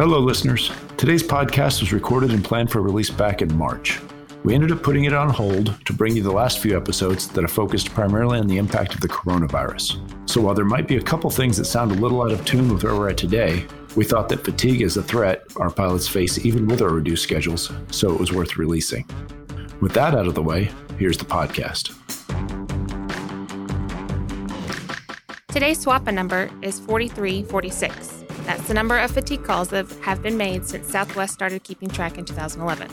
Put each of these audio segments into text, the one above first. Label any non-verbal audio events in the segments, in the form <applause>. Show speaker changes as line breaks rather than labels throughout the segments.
Hello, listeners. Today's podcast was recorded and planned for release back in March. We ended up putting it on hold to bring you the last few episodes that are focused primarily on the impact of the coronavirus. So while there might be a couple things that sound a little out of tune with where we're at today, we thought that fatigue is a threat our pilots face even with our reduced schedules, so it was worth releasing. With that out of the way, here's the podcast.
Today's SWAPA number is 4346. That's the number of fatigue calls that have been made since Southwest started keeping track in 2011.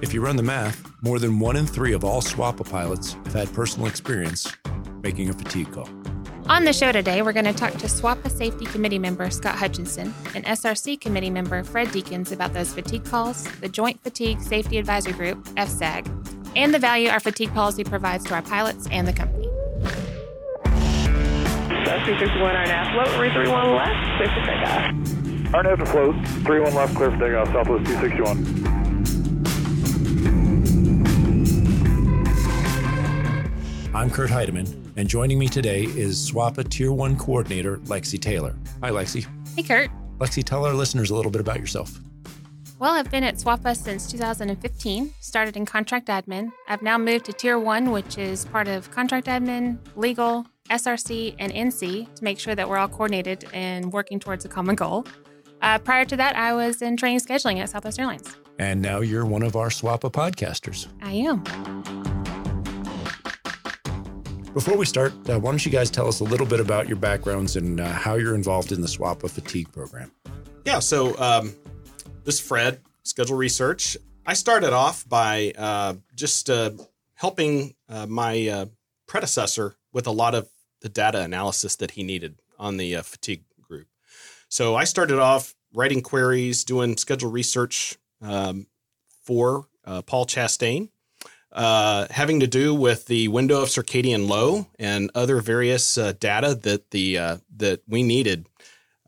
If you run the math, more than one in three of all SWAPA pilots have had personal experience making a fatigue call.
On the show today, we're going to talk to SWAPA Safety Committee member Scott Hutchinson and SRC Committee member Fred Deakins about those fatigue calls, the Joint Fatigue Safety Advisory Group, FSAG, and the value our fatigue policy provides to our pilots and the company.
South 361 RNAV, float, 331 left, clear for takeoff.
RNAV to float, 31 left, clear for takeoff, Southwest 261.
I'm Kurt Heidemann, and joining me today is SWAPA Tier 1 Coordinator Lexi Taylor. Hi, Lexi.
Hey, Kurt.
Lexi, tell our listeners a little bit about yourself.
Well, I've been at SWAPA since 2015, started in contract admin. I've now moved to Tier 1, which is part of contract admin, legal, SRC, and NC to make sure that we're all coordinated and working towards a common goal. Uh, prior to that, I was in training scheduling at Southwest Airlines.
And now you're one of our SWAPA podcasters.
I am.
Before we start, uh, why don't you guys tell us a little bit about your backgrounds and uh, how you're involved in the SWAPA fatigue program?
Yeah, so um, this is Fred, Schedule Research. I started off by uh, just uh, helping uh, my uh, predecessor with a lot of the data analysis that he needed on the fatigue group. So I started off writing queries, doing schedule research um, for Paul Chastain uh, having to do with the window of circadian low and other various uh, data that the uh, that we needed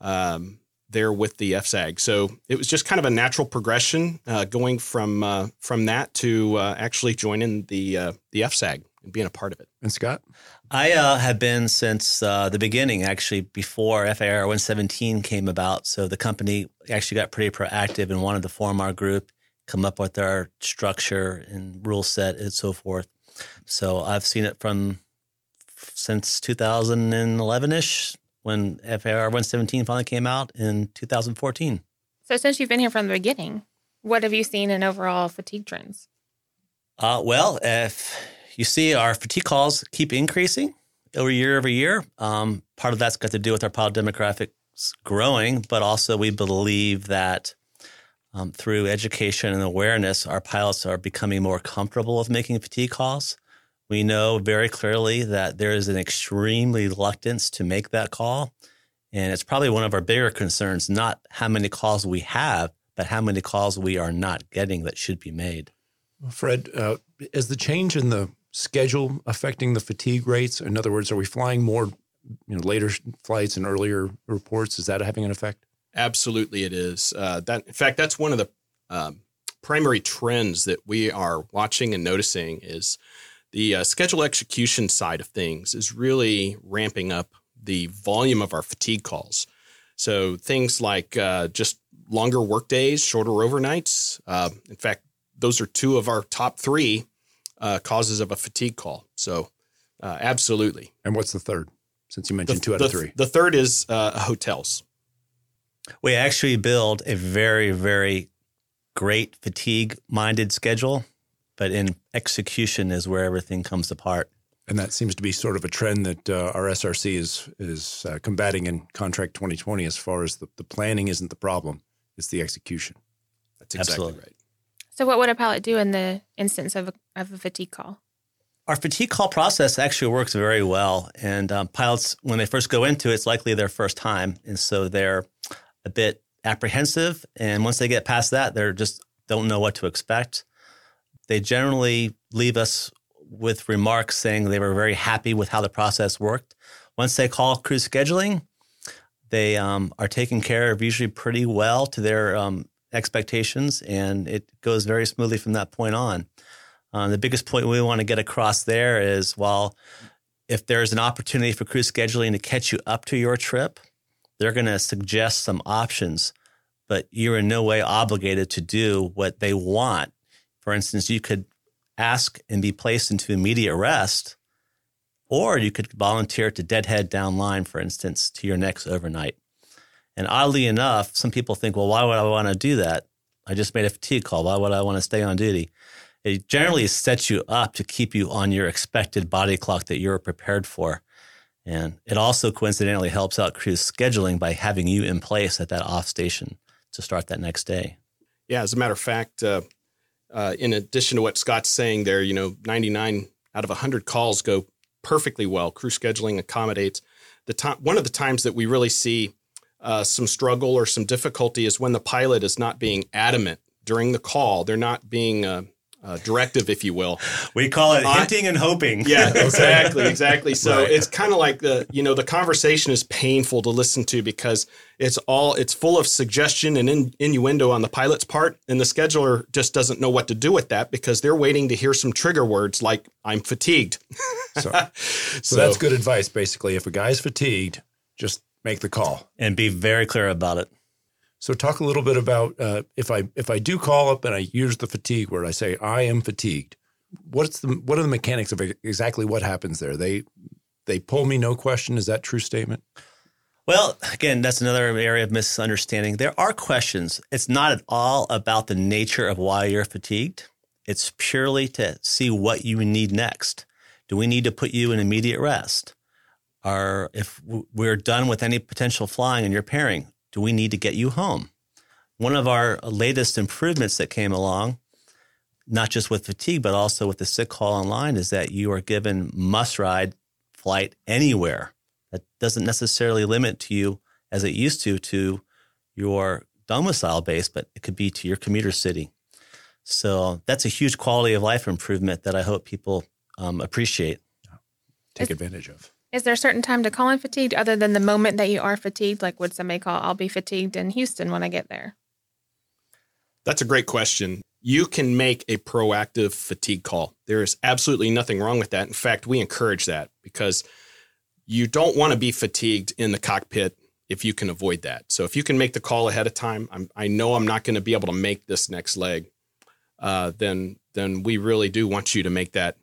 um, there with the FSAG. So it was just kind of a natural progression uh, going from uh, from that to actually joining the the FSAG and being a part of it.
And Scott,
I have been since the beginning, actually before FAR 117 came about. So the company actually got pretty proactive and wanted to form our group come up with our structure and rule set and so forth. So I've seen it from since 2011 ish when FAR 117 finally came out in 2014.
So since you've been here from the beginning, what have you seen in overall fatigue trends?
Uh, well, if you see our fatigue calls keep increasing over year over year, um, part of that's got to do with our pilot demographics growing, but also we believe that um, through education and awareness, our pilots are becoming more comfortable with making fatigue calls. We know very clearly that there is an extreme reluctance to make that call. And it's probably one of our bigger concerns, not how many calls we have, but how many calls we are not getting that should be made.
Fred, uh, is the change in the schedule affecting the fatigue rates? In other words, are we flying more you know, later flights and earlier reports? Is that having an effect?
Absolutely, it is. Uh, that in fact, that's one of the um, primary trends that we are watching and noticing is the uh, schedule execution side of things is really ramping up the volume of our fatigue calls. So things like uh, just longer work days, shorter overnights. Uh, in fact, those are two of our top three uh, causes of a fatigue call. So uh, absolutely.
And what's the third? Since you mentioned
the,
two out
the,
of three,
the third is hotels.
We actually build a very, very great fatigue minded schedule, but in execution is where everything comes apart.
And that seems to be sort of a trend that uh, our SRC is is uh, combating in Contract 2020 as far as the, the planning isn't the problem, it's the execution.
That's exactly
Absolutely.
right.
So, what would a pilot do in the instance of a, of a fatigue call?
Our fatigue call process actually works very well. And um, pilots, when they first go into it, it's likely their first time. And so they're a bit apprehensive. And once they get past that, they're just don't know what to expect. They generally leave us with remarks saying they were very happy with how the process worked. Once they call crew scheduling, they um, are taken care of usually pretty well to their um, expectations, and it goes very smoothly from that point on. Uh, the biggest point we want to get across there is while if there's an opportunity for crew scheduling to catch you up to your trip, they're going to suggest some options but you're in no way obligated to do what they want. For instance, you could ask and be placed into immediate rest, or you could volunteer to deadhead down line, for instance, to your next overnight. And oddly enough, some people think, well, why would I want to do that? I just made a fatigue call. Why would I want to stay on duty? It generally sets you up to keep you on your expected body clock that you're prepared for. And it also coincidentally helps out crew scheduling by having you in place at that off station to start that next day.
Yeah, as a matter of fact, uh, uh, in addition to what Scott's saying there, you know, 99 out of 100 calls go perfectly well. Crew scheduling accommodates. The time, one of the times that we really see uh, some struggle or some difficulty is when the pilot is not being adamant during the call. They're not being uh, uh, directive, if you will.
We call it hinting and hoping.
Yeah, <laughs> exactly, exactly. So right. it's kind of like the you know the conversation is painful to listen to because it's all it's full of suggestion and in, innuendo on the pilot's part, and the scheduler just doesn't know what to do with that because they're waiting to hear some trigger words like "I'm fatigued."
so, so, <laughs> so that's good advice. Basically, if a guy's fatigued, just make the call
and be very clear about it.
So talk a little bit about uh, if I if I do call up and I use the fatigue word, I say I am fatigued. What's the what are the mechanics of exactly what happens there? They they pull me, no question. Is that true statement?
Well, again, that's another area of misunderstanding. There are questions. It's not at all about the nature of why you're fatigued. It's purely to see what you need next. Do we need to put you in immediate rest? Or if we're done with any potential flying and you're pairing, do we need to get you home? One of our latest improvements that came along, not just with fatigue, but also with the sick call online, is that you are given must ride flight anywhere. That doesn't necessarily limit to you as it used to to your domicile base, but it could be to your commuter city. So that's a huge quality of life improvement that I hope people um, appreciate.
Take advantage of.
Is there a certain time to call in fatigued other than the moment that you are fatigued? Like, would somebody call, I'll be fatigued in Houston when I get there?
That's a great question. You can make a proactive fatigue call. There is absolutely nothing wrong with that. In fact, we encourage that because you don't want to be fatigued in the cockpit if you can avoid that. So if you can make the call ahead of time, I'm, i know I'm not going to be able to make this next leg. Uh, then then we really do want you to make that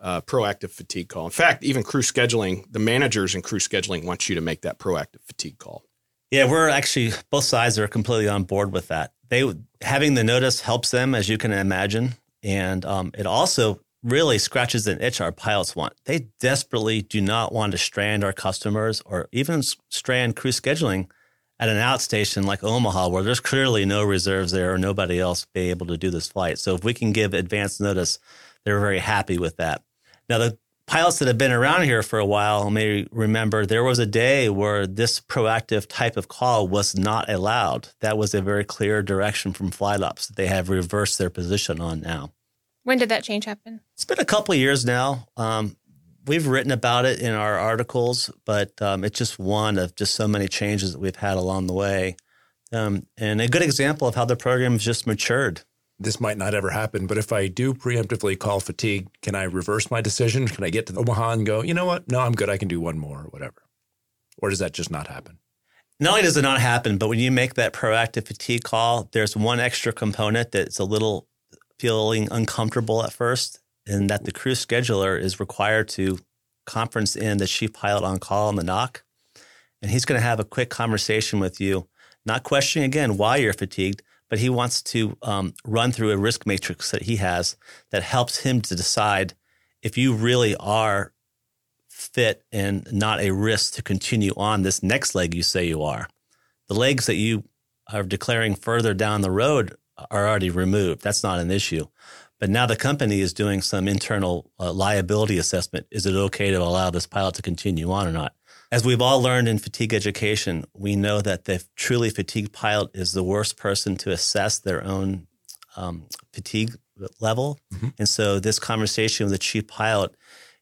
uh, proactive fatigue call. In fact, even crew scheduling, the managers in crew scheduling want you to make that proactive fatigue call.
Yeah, we're actually both sides are completely on board with that. They having the notice helps them, as you can imagine, and um, it also really scratches an itch our pilots want. They desperately do not want to strand our customers or even strand crew scheduling at an outstation like Omaha, where there's clearly no reserves there or nobody else be able to do this flight. So if we can give advance notice, they're very happy with that. Now, the pilots that have been around here for a while may remember there was a day where this proactive type of call was not allowed. That was a very clear direction from flight ops that they have reversed their position on now.
When did that change happen?
It's been a couple of years now. Um, we've written about it in our articles, but um, it's just one of just so many changes that we've had along the way. Um, and a good example of how the program has just matured
this might not ever happen, but if I do preemptively call fatigue, can I reverse my decision? Can I get to Omaha and go, you know what? No, I'm good. I can do one more or whatever. Or does that just not happen?
Not only does it not happen, but when you make that proactive fatigue call, there's one extra component that's a little feeling uncomfortable at first, and that the crew scheduler is required to conference in the chief pilot on call on the NOC. And he's going to have a quick conversation with you, not questioning again why you're fatigued, but he wants to um, run through a risk matrix that he has that helps him to decide if you really are fit and not a risk to continue on this next leg you say you are. The legs that you are declaring further down the road are already removed. That's not an issue. But now the company is doing some internal uh, liability assessment. Is it okay to allow this pilot to continue on or not? As we've all learned in fatigue education, we know that the truly fatigued pilot is the worst person to assess their own um, fatigue level. Mm-hmm. And so this conversation with the chief pilot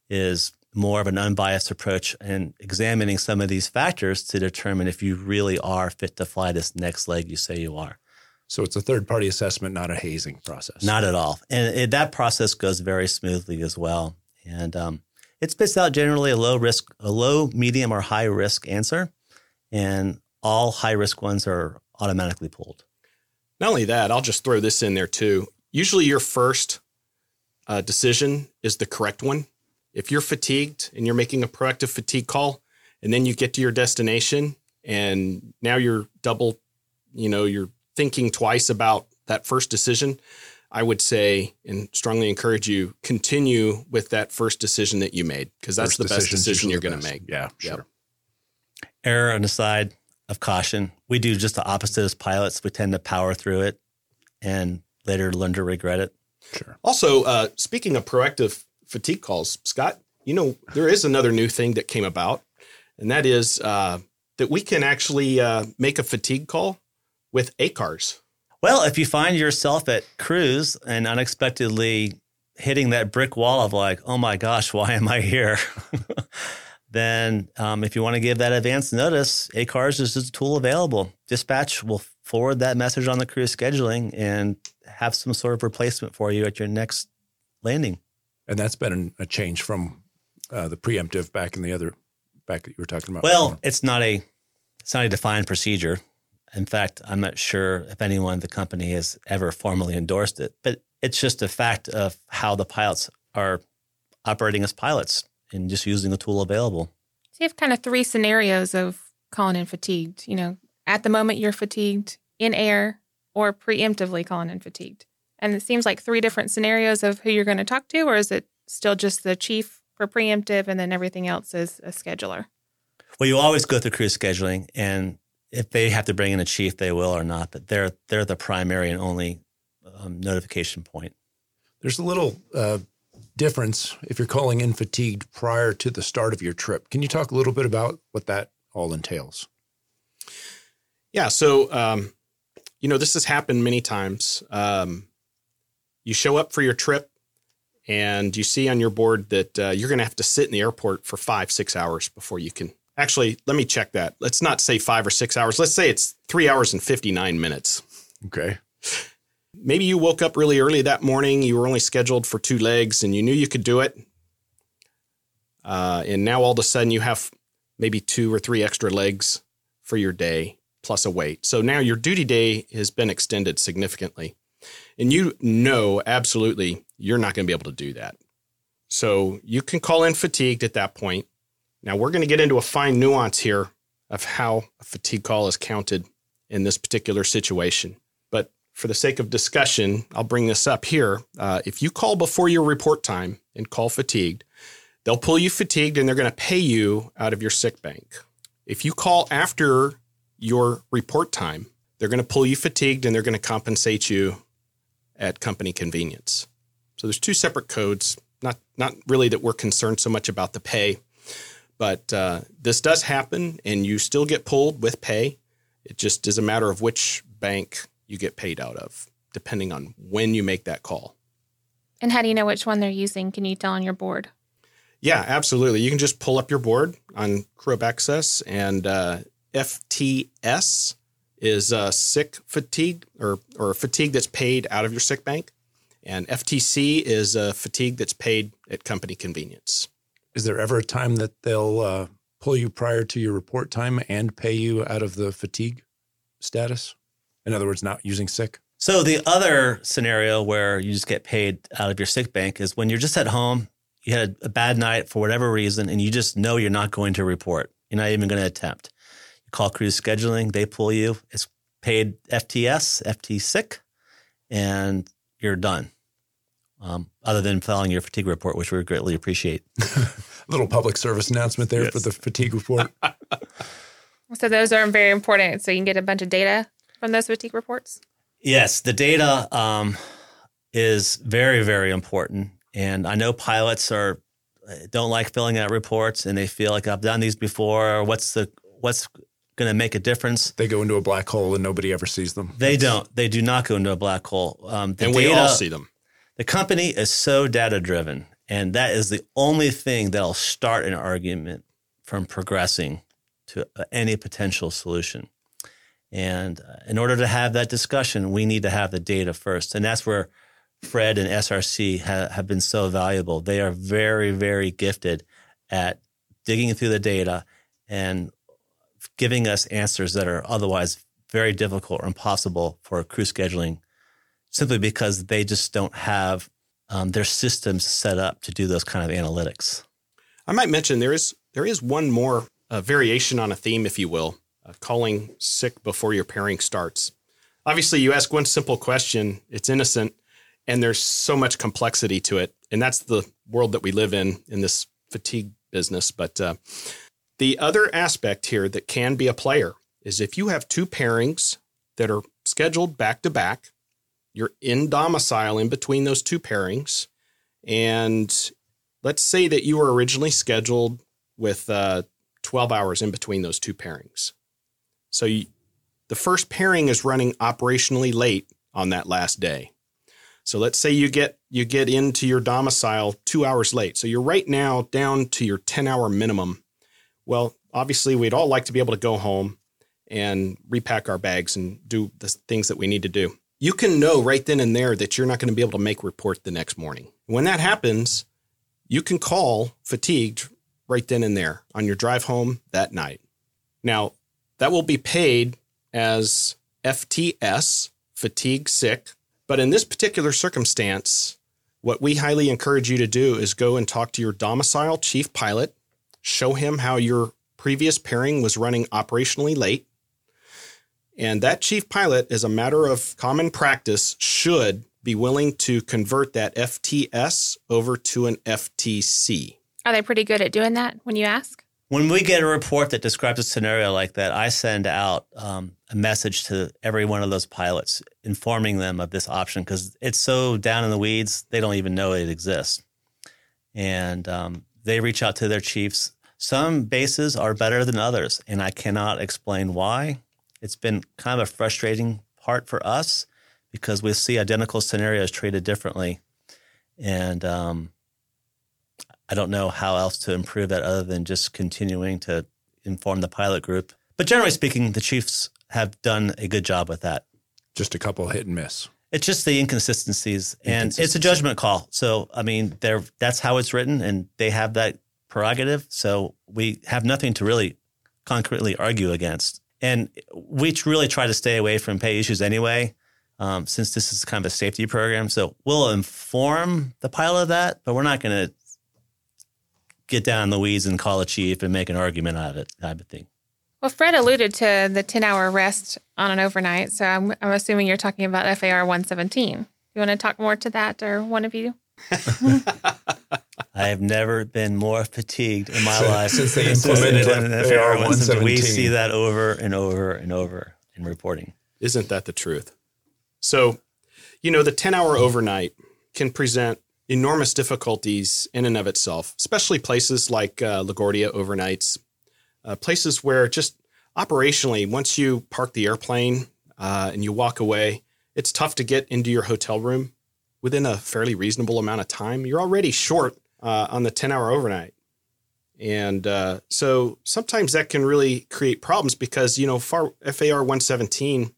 is more of an unbiased approach and examining some of these factors to determine if you really are fit to fly this next leg you say you are.
So it's a third party assessment, not a hazing process.
Not at all. And it, that process goes very smoothly as well. And um, it spits out generally a low risk, a low, medium, or high risk answer, and all high risk ones are automatically pulled.
Not only that, I'll just throw this in there too. Usually, your first uh, decision is the correct one. If you're fatigued and you're making a proactive fatigue call, and then you get to your destination, and now you're double, you know, you're thinking twice about that first decision. I would say and strongly encourage you continue with that first decision that you made because that's
First
the best decision you're going to make.
Yeah,
Yep.
sure.
Error on the side of caution. We do just the opposite as pilots. We tend to power through it and later learn to regret it.
Sure.
Also, uh, speaking of proactive fatigue calls, Scott, you know, there is another new thing that came about, and that is uh, that we can actually uh, make a fatigue call with ACARS.
Well, if you find yourself at cruise and unexpectedly hitting that brick wall of like, oh my gosh, why am I here? <laughs> then um, if you want to give that advance notice, ACARS is just a tool available. Dispatch will forward that message on the cruise scheduling and have some sort of replacement for you at your next landing.
And that's been a change from uh, the preemptive back in the other back that you were talking about.
Well, it's not a it's not a defined procedure. In fact, I'm not sure if anyone in the company has ever formally endorsed it, but it's just a fact of how the pilots are operating as pilots and just using the tool available.
So you have kind of three scenarios of calling in fatigued. You know, at the moment you're fatigued, in air, or preemptively calling in fatigued. And it seems like three different scenarios of who you're going to talk to, or is it still just the chief for preemptive and then everything else is a scheduler?
Well, you always go through crew scheduling, and if they have to bring in a chief, they will or not. But they're they're the primary and only um, notification point.
There's a little uh, difference if you're calling in fatigued prior to the start of your trip. Can you talk a little bit about what that all entails?
Yeah. So, um, you know, this has happened many times. Um, you show up for your trip and you see on your board that uh, you're going to have to sit in the airport for five, six hours before you can. Actually, let me check that. Let's not say five or six hours. Let's say it's three hours and 59 minutes.
Okay.
Maybe you woke up really early that morning. You were only scheduled for two legs and you knew you could do it. Uh, and now all of a sudden you have maybe two or three extra legs for your day plus a wait. So now your duty day has been extended significantly. And you know absolutely you're not going to be able to do that. So you can call in fatigued at that point. Now we're going to get into a fine nuance here of how a fatigue call is counted in this particular situation. But for the sake of discussion, I'll bring this up here. Uh, if you call before your report time and call fatigued, they'll pull you fatigued and they're going to pay you out of your sick bank. If you call after your report time, they're going to pull you fatigued and they're going to compensate you at company convenience. So there's two separate codes. Not not really that we're concerned so much about the pay, but uh, this does happen, and you still get pulled with pay. It just is a matter of which bank you get paid out of, depending on when you make that call.
And how do you know which one they're using? Can you tell on your board?
Yeah, absolutely. You can just pull up your board on Crib Access, and uh, FTS is uh, sick fatigue or or fatigue that's paid out of your sick bank, and FTC is uh, fatigue that's paid at company convenience.
Is there ever a time that they'll uh, pull you prior to your report time and pay you out of the fatigue status? In other words, not using sick?
So the other scenario where you just get paid out of your sick bank is when you're just at home, you had a bad night for whatever reason, and you just know you're not going to report. You're not even going to attempt. You call cruise scheduling, they pull you. It's paid FTS, FT sick, and you're done. Um, other than filing your fatigue report, which we greatly appreciate. <laughs>
little public service announcement there for the fatigue report. <laughs>
So those are very important. So you can get a bunch of data from those fatigue reports.
Yes, the data um, is very, very important. And I know pilots are don't like filling out reports, and they feel like I've done these before. What's the what's going to make a difference?
they go into a black hole and nobody ever sees them.
They don't. They do not go into a black hole. Um, the
and we
data-
all see them.
The company is so data driven, and that is the only thing that'll start an argument from progressing to uh, any potential solution. And uh, in order to have that discussion, we need to have the data first. And that's where Fred and SRC ha- have been so valuable. They are very, very gifted at digging through the data and giving us answers that are otherwise very difficult or impossible for crew scheduling simply because they just don't have um, their systems set up to do those kind of analytics.
I might mention there is there is one more uh, variation on a theme, if you will, uh, calling sick before your pairing starts. Obviously, you ask one simple question; it's innocent, and there's so much complexity to it, and that's the world that we live in in this fatigue business. But uh, the other aspect here that can be a player is if you have two pairings that are scheduled back to back, you're in domicile in between those two pairings, and let's say that you were originally scheduled with uh, 12 hours in between those two pairings. So you, the first pairing is running operationally late on that last day. So let's say you get you get into your domicile 2 hours late. So you're right now down to your 10-hour minimum. Well, obviously we'd all like to be able to go home and repack our bags and do the things that we need to do. You can know right then and there that you're not going to be able to make report the next morning. When that happens, you can call fatigued right then and there on your drive home that night. Now, that will be paid as FTS, fatigue sick. But in this particular circumstance, what we highly encourage you to do is go and talk to your domicile chief pilot, show him how your previous pairing was running operationally late. And that chief pilot, as a matter of common practice, should be willing to convert that FTS over to an FTC.
Are they pretty good at doing that when you ask?
When we get a report that describes a scenario like that, I send out um, a message to every one of those pilots informing them of this option because it's so down in the weeds, they don't even know it exists. And um, they reach out to their chiefs. Some bases are better than others, and I cannot explain why. It's been kind of a frustrating part for us because we see identical scenarios treated differently. And um, I don't know how else to improve that other than just continuing to inform the pilot group. But generally speaking, the Chiefs have done a good job with that.
Just a couple hit and miss.
It's just the inconsistencies, and it's a judgment call. So, I mean, they're, that's how it's written, and they have that prerogative. So, we have nothing to really concretely argue against. And we really try to stay away from pay issues anyway, um, since this is kind of a safety program. So, we'll inform the pilot of that, but we're not going to get down in the weeds and call a chief and make an argument out of it, type of thing.
Well, Fred alluded to the 10 hour rest on an overnight. So I'm, I'm assuming you're talking about FAR 117. You want to talk more to that, or one of you? <laughs> <laughs>
I have never been more fatigued in my life
since they implemented FAR 117.
We see that over and over and over in reporting.
Isn't that the truth? So, you know, the 10 hour overnight can present enormous difficulties in and of itself, especially places like uh, LaGuardia overnights, uh, places where just operationally, once you park the airplane uh, and you walk away, it's tough to get into your hotel room within a fairly reasonable amount of time. You're already short uh, on the 10 hour overnight. And uh, so sometimes that can really create problems because, you know, FAR, FAR 117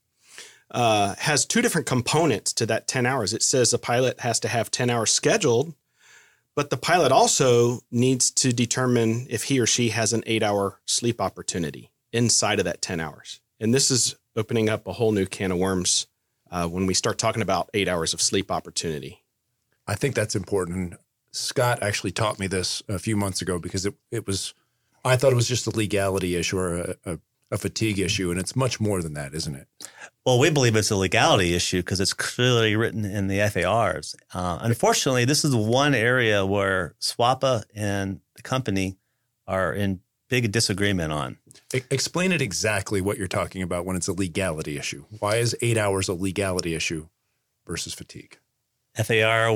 uh, has two different components to that 10 hours. It says the pilot has to have 10 hours scheduled, but the pilot also needs to determine if he or she has an eight hour sleep opportunity inside of that 10 hours. And this is opening up a whole new can of worms uh, when we start talking about eight hours of sleep opportunity.
I think that's important. Scott actually taught me this a few months ago because it, it was, I thought it was just a legality issue or a, a, a fatigue issue. And it's much more than that, isn't it?
Well, we believe it's a legality issue because it's clearly written in the FARs. Uh, unfortunately, this is one area where SWAPA and the company are in big disagreement on.
Explain it exactly what you're talking about when it's a legality issue. Why is eight hours a legality issue versus fatigue?
FAR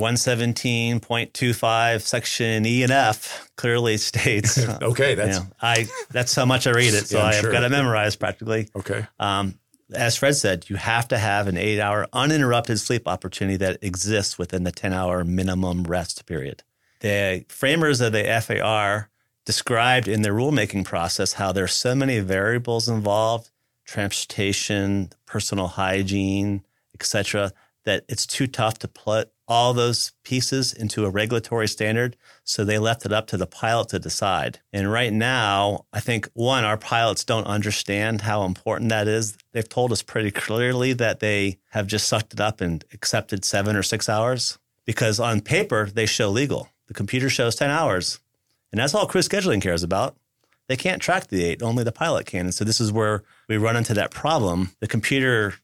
117.25 section E and F clearly <laughs> states. <laughs>
Okay,
you
that's
know, I that's how much I read it, so
Yeah,
I've
sure.
got to memorize practically.
okay.
Um, as Fred said, you have to have an eight-hour uninterrupted sleep opportunity that exists within the ten-hour minimum rest period. The framers of the FAR described in their rulemaking process how there's so many variables involved: transportation, personal hygiene, etc. that it's too tough to put all those pieces into a regulatory standard. So they left it up to the pilot to decide. And right now, I think one, our pilots don't understand how important that is. They've told us pretty clearly that they have just sucked it up and accepted seven or six hours because on paper, they show legal. The computer shows 10 hours. And that's all crew scheduling cares about. They can't track the eight, only the pilot can. And so this is where we run into that problem. The computer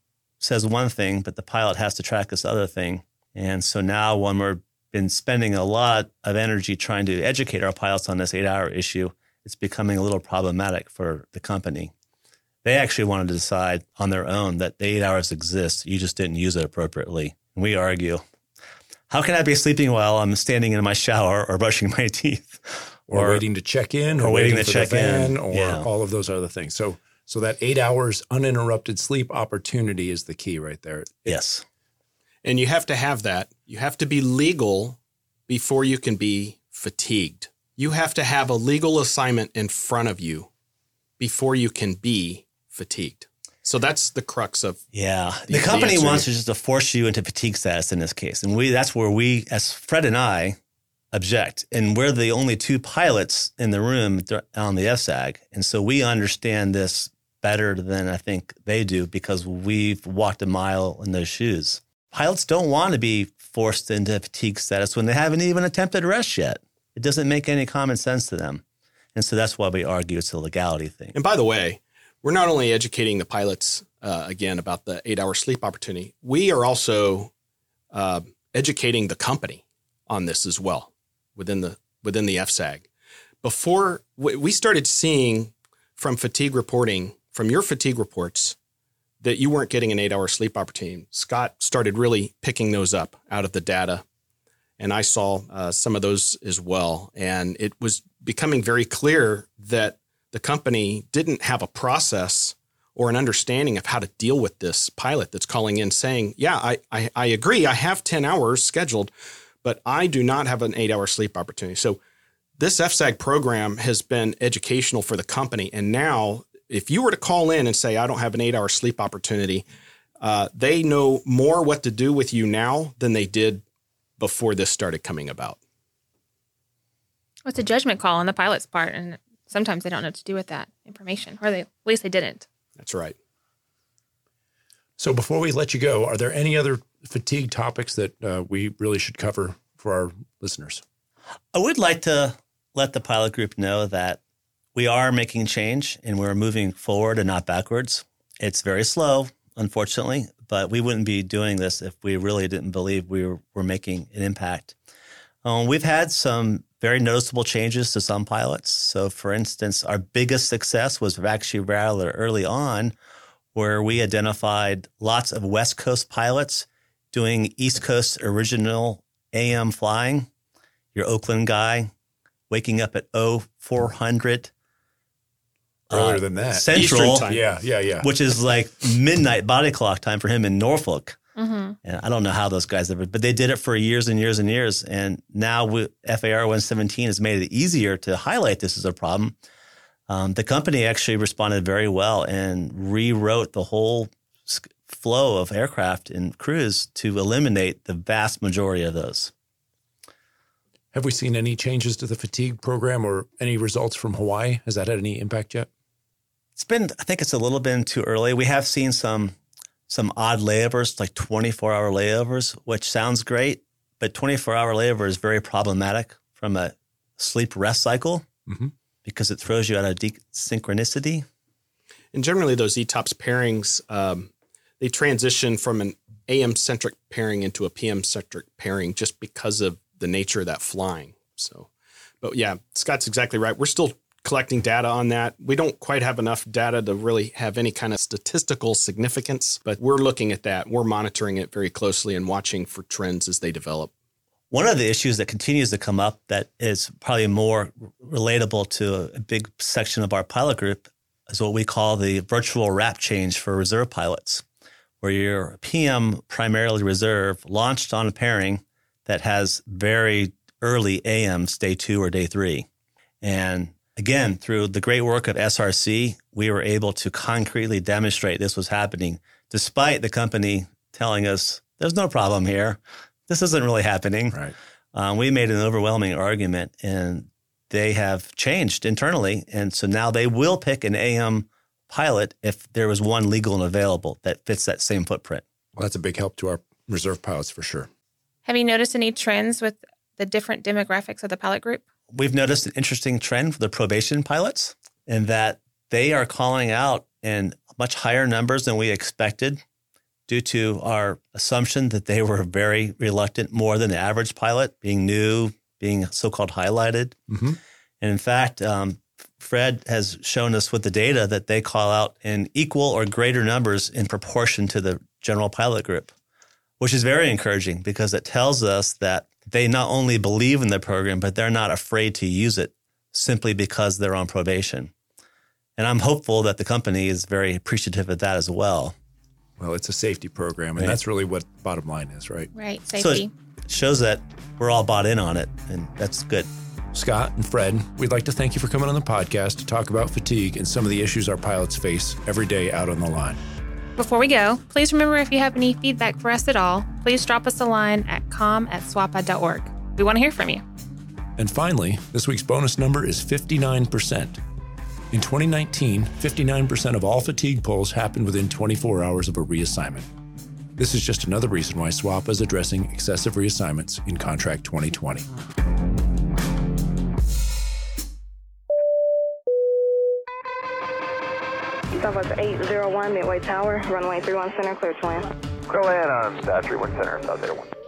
says one thing, but the pilot has to track this other thing. And so now, when we've been spending a lot of energy trying to educate our pilots on this eight hour issue, it's becoming a little problematic for the company. They actually wanted to decide on their own that the eight hours exists. You just didn't use it appropriately. And we argue how can I be sleeping while I'm standing in my shower or brushing my <laughs> teeth?
Or, or waiting to check in, or,
or
waiting,
waiting to
for
check in.
or
Yeah.
all of those other things. So, so that eight hours uninterrupted sleep opportunity is the key right there.
Yes.
And you have to have that. You have to be legal before you can be fatigued. You have to have a legal assignment in front of you before you can be fatigued. So that's the crux of
Yeah.
The-
The,
the
company
answer
wants to just to force you into fatigue status in this case. And we that's where we, as Fred and I, object. And we're the only two pilots in the room on the FSAG. And so we understand this better than I think they do because we've walked a mile in those shoes. Pilots don't want to be forced into fatigue status when they haven't even attempted rest yet. It doesn't make any common sense to them. And so that's why we argue it's a legality thing.
And by the way, we're not only educating the pilots uh, again about the eight hour sleep opportunity, we are also uh, educating the company on this as well within the within the FSAG. Before we we started seeing from fatigue reporting, from your fatigue reports, that you weren't getting an eight hour sleep opportunity. Scott started really picking those up out of the data. And I saw uh, some of those as well. And it was becoming very clear that the company didn't have a process or an understanding of how to deal with this pilot that's calling in saying, Yeah, I, I, I agree. I have 10 hours scheduled, but I do not have an eight hour sleep opportunity. So this FSAG program has been educational for the company. And now, if you were to call in and say, I don't have an eight hour sleep opportunity, uh, they know more what to do with you now than they did before this started coming about.
It's a judgment call on the pilot's part, and sometimes they don't know what to do with that information, or they, at least they didn't.
That's right.
So, before we let you go, are there any other fatigue topics that uh, we really should cover for our listeners?
I would like to let the pilot group know that we are making change and we're moving forward and not backwards. It's very slow, unfortunately, but we wouldn't be doing this if we really didn't believe we were, were making an impact. Um, we've had some very noticeable changes to some pilots. So, for instance, our biggest success was actually rather early on, where we identified lots of West Coast pilots doing East Coast original AM flying your Oakland guy waking up at 0400
Earlier
uh,
than that.
Central,
Eastern time.
Yeah, yeah, yeah.
which is like midnight body clock time for him in Norfolk.
Mm-hmm.
And I don't know how those guys ever, but they did it for years and years and years. And now we, FAR 117 has made it easier to highlight this as a problem. Um, the company actually responded very well and rewrote the whole s- flow of aircraft and crews to eliminate the vast majority of those.
Have we seen any changes to the fatigue program or any results from Hawaii? Has that had any impact yet?
It's been, I think it's a little bit too early. We have seen some some odd layovers, like 24 hour layovers, which sounds great, but 24 hour layover is very problematic from a sleep rest cycle
Mhm.
because it throws you out of desynchronicity.
And generally, those ETOPS pairings, um, they transition from an AM centric pairing into a PM centric pairing just because of the nature of that flying. So, but yeah, Scott's exactly right. We're still collecting data on that. We don't quite have enough data to really have any kind of statistical significance, but we're looking at that. We're monitoring it very closely and watching for trends as they develop.
One of the issues that continues to come up that is probably more relatable to a big section of our pilot group is what we call the virtual wrap change for reserve pilots, where your PM primarily reserve launched on a pairing that has very early AMs, day two or day three. And again, through the great work of SRC, we were able to concretely demonstrate this was happening, despite the company telling us there's no problem here. This isn't really happening.
Right.
Um, we made an overwhelming argument, and they have changed internally, and so now they will pick an AM pilot if there was one legal and available that fits that same footprint.
Well, that's a big help to our reserve pilots for sure.
Have you noticed any trends with the different demographics of the pilot group?
We've noticed an interesting trend for the probation pilots in that they are calling out in much higher numbers than we expected due to our assumption that they were very reluctant, more than the average pilot, being new, being so called highlighted.
Mm-hmm.
And in fact, um, Fred has shown us with the data that they call out in equal or greater numbers in proportion to the general pilot group, which is very encouraging because it tells us that they not only believe in the program, but they're not afraid to use it simply because they're on probation. And I'm hopeful that the company is very appreciative of that as well.
Well, it's a safety program, and
Right.
that's really what bottom line is, right?
Right,
So
safety.
it shows that we're all bought in on it, and that's good.
Scott and Fred, we'd like to thank you for coming on the podcast to talk about fatigue and some of the issues our pilots face every day out on the line.
Before we go, please remember if you have any feedback for us at all, please drop us a line at com at swapa.org. We want to hear from you.
And finally, this week's bonus number is 59%. In 2019, 59% of all fatigue polls happened within 24 hours of a reassignment. This is just another reason why SWAPA is addressing excessive reassignments in Contract 2020.
Southwest 801 Midway Tower, runway 31 center, clear to land.
Clear land on uh, 31 Center, South 801.